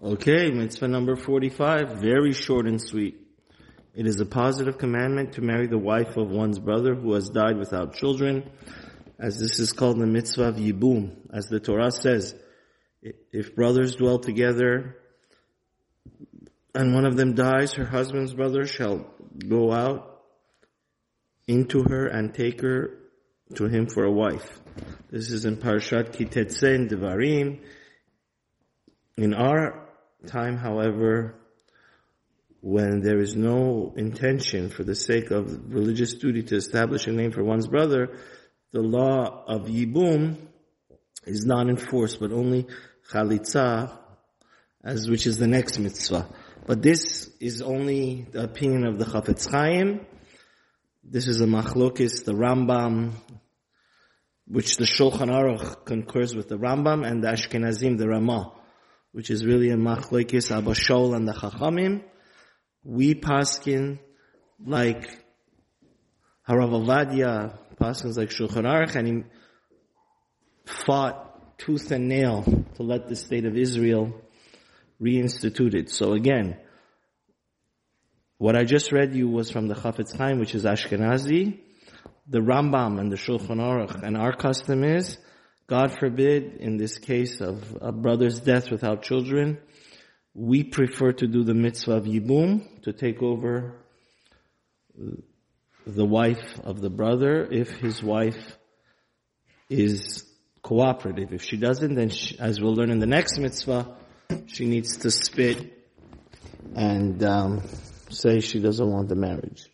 Okay, mitzvah number 45, very short and sweet. It is a positive commandment to marry the wife of one's brother who has died without children, as this is called the mitzvah of Yibum. As the Torah says, if brothers dwell together and one of them dies, her husband's brother shall go out into her and take her to him for a wife. This is in Parashat Kitetse in Devarim. In our time, however, when there is no intention for the sake of religious duty to establish a name for one's brother, the law of Yibum is not enforced, but only Chalitza, as which is the next mitzvah. But this is only the opinion of the Chafetz Chaim. This is a machlokis, the Rambam, which the Shulchan Aruch concurs with the Rambam, and the Ashkenazim, the Ramah which is really a machlekes Abba Shaul and the Chachamim. We paskin like Harav Ovadia, paskins like Shulchan Aruch, and he fought tooth and nail to let the state of Israel reinstituted. So again, what I just read you was from the Chafetz Chaim, which is Ashkenazi. The Rambam and the Shulchan Aruch, and our custom is God forbid, in this case of a brother's death without children, we prefer to do the mitzvah of Yibum, to take over the wife of the brother if his wife is cooperative. If she doesn't, then she, as we'll learn in the next mitzvah, she needs to spit and um, say she doesn't want the marriage.